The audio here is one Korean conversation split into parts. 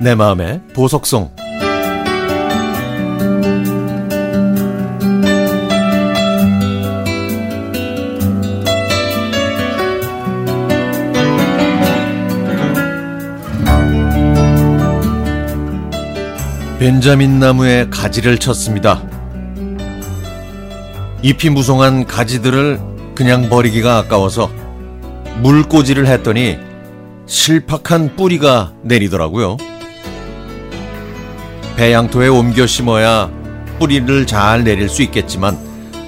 내 마음의 보석송 벤자민 나무에 가지를 쳤습니다. 잎이 무성한 가지들을 그냥 버리기가 아까워서 물꽂이를 했더니 실팍한 뿌리가 내리더라고요. 배양토에 옮겨 심어야 뿌리를 잘 내릴 수 있겠지만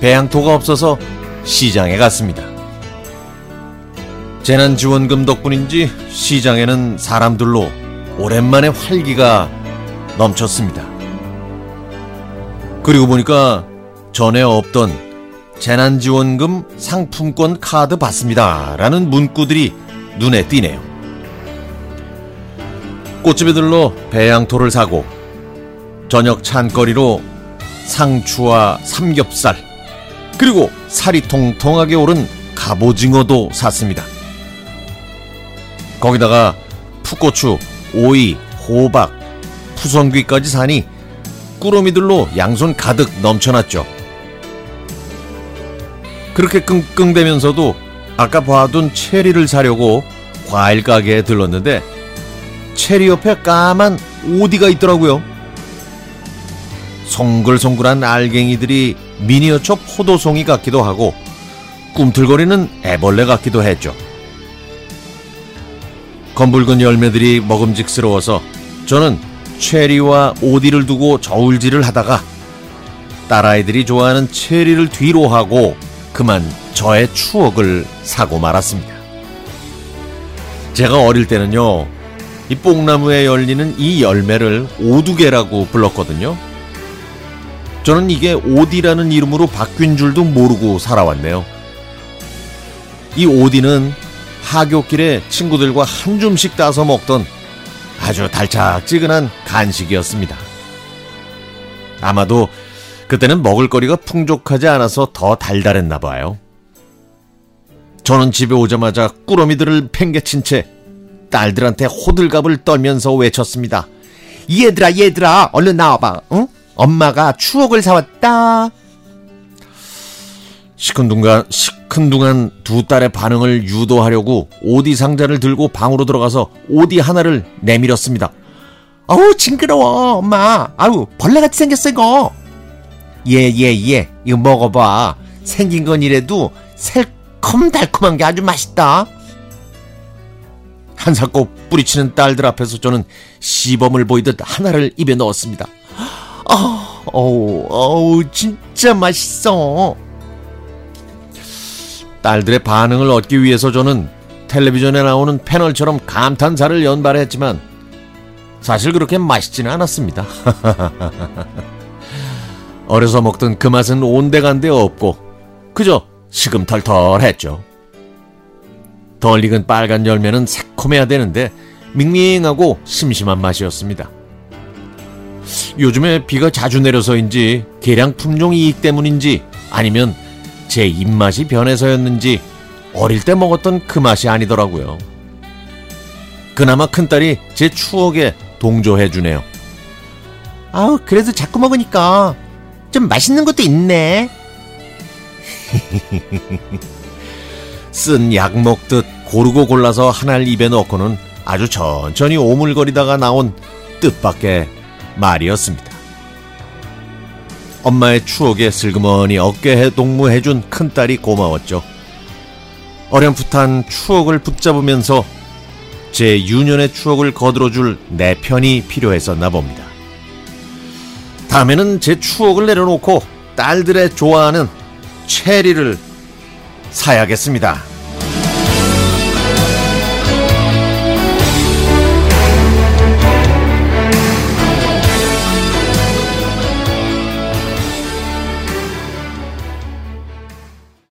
배양토가 없어서 시장에 갔습니다. 재난지원금 덕분인지 시장에는 사람들로 오랜만에 활기가 넘쳤습니다. 그리고 보니까 전에 없던 재난지원금 상품권 카드 받습니다. 라는 문구들이 눈에 띄네요. 꽃집에 들러 배양토를 사고 저녁 찬거리로 상추와 삼겹살 그리고 살이 통통하게 오른 갑오징어도 샀습니다. 거기다가 풋고추, 오이, 호박, 푸성귀까지 사니 꾸러미들로 양손 가득 넘쳐났죠. 그렇게 끙끙대면서도 아까 봐둔 체리를 사려고 과일 가게에 들렀는데 체리 옆에 까만 오디가 있더라고요. 송글송글한 알갱이들이 미니어처 포도송이 같기도 하고 꿈틀거리는 애벌레 같기도 했죠. 검붉은 열매들이 먹음직스러워서 저는 체리와 오디를 두고 저울질을 하다가 딸아이들이 좋아하는 체리를 뒤로 하고 그만 저의 추억을 사고 말았습니다. 제가 어릴 때는요, 이 뽕나무에 열리는 이 열매를 오두개라고 불렀거든요. 저는 이게 오디라는 이름으로 바뀐 줄도 모르고 살아왔네요. 이 오디는 하굣길에 친구들과 한 줌씩 따서 먹던 아주 달짝지근한 간식이었습니다. 아마도 그때는 먹을거리가 풍족하지 않아서 더 달달했나 봐요. 저는 집에 오자마자 꾸러미들을 팽개친 채 딸들한테 호들갑을 떨면서 외쳤습니다. 얘들아 얘들아 얼른 나와봐. 응? 엄마가 추억을 사왔다. 시큰둥간 시큰둥한 두 딸의 반응을 유도하려고 오디 상자를 들고 방으로 들어가서 오디 하나를 내밀었습니다. 아우 징그러워 엄마. 아우 벌레같이 생겼어 이거. 예예예 예, 예. 이거 먹어봐. 생긴 건 이래도 새콤달콤한 게 아주 맛있다. 한사코 뿌리치는 딸들 앞에서 저는 시범을 보이듯 하나를 입에 넣었습니다. 아, 어우, 어우, 진짜 맛있어. 딸들의 반응을 얻기 위해서 저는 텔레비전에 나오는 패널처럼 감탄사를 연발했지만 사실 그렇게 맛있지는 않았습니다. 어려서 먹던 그 맛은 온데간데 없고 그저 시금털털했죠. 덜 익은 빨간 열매는 새콤해야 되는데 밍밍하고 심심한 맛이었습니다. 요즘에 비가 자주 내려서인지 계량 품종 이익 때문인지 아니면 제 입맛이 변해서였는지 어릴 때 먹었던 그 맛이 아니더라고요. 그나마 큰딸이 제 추억에 동조해 주네요. 아우, 그래도 자꾸 먹으니까 좀 맛있는 것도 있네. 쓴 약 먹듯 고르고 골라서 하나를 입에 넣고는 아주 천천히 오물거리다가 나온 뜻밖의 말이었습니다. 엄마의 추억에 슬그머니 어깨에 동무해준 큰딸이 고마웠죠. 어렴풋한 추억을 붙잡으면서 제 유년의 추억을 거들어줄 내 편이 필요했었나 봅니다. 다음에는 제 추억을 내려놓고 딸들의 좋아하는 체리를 사야겠습니다.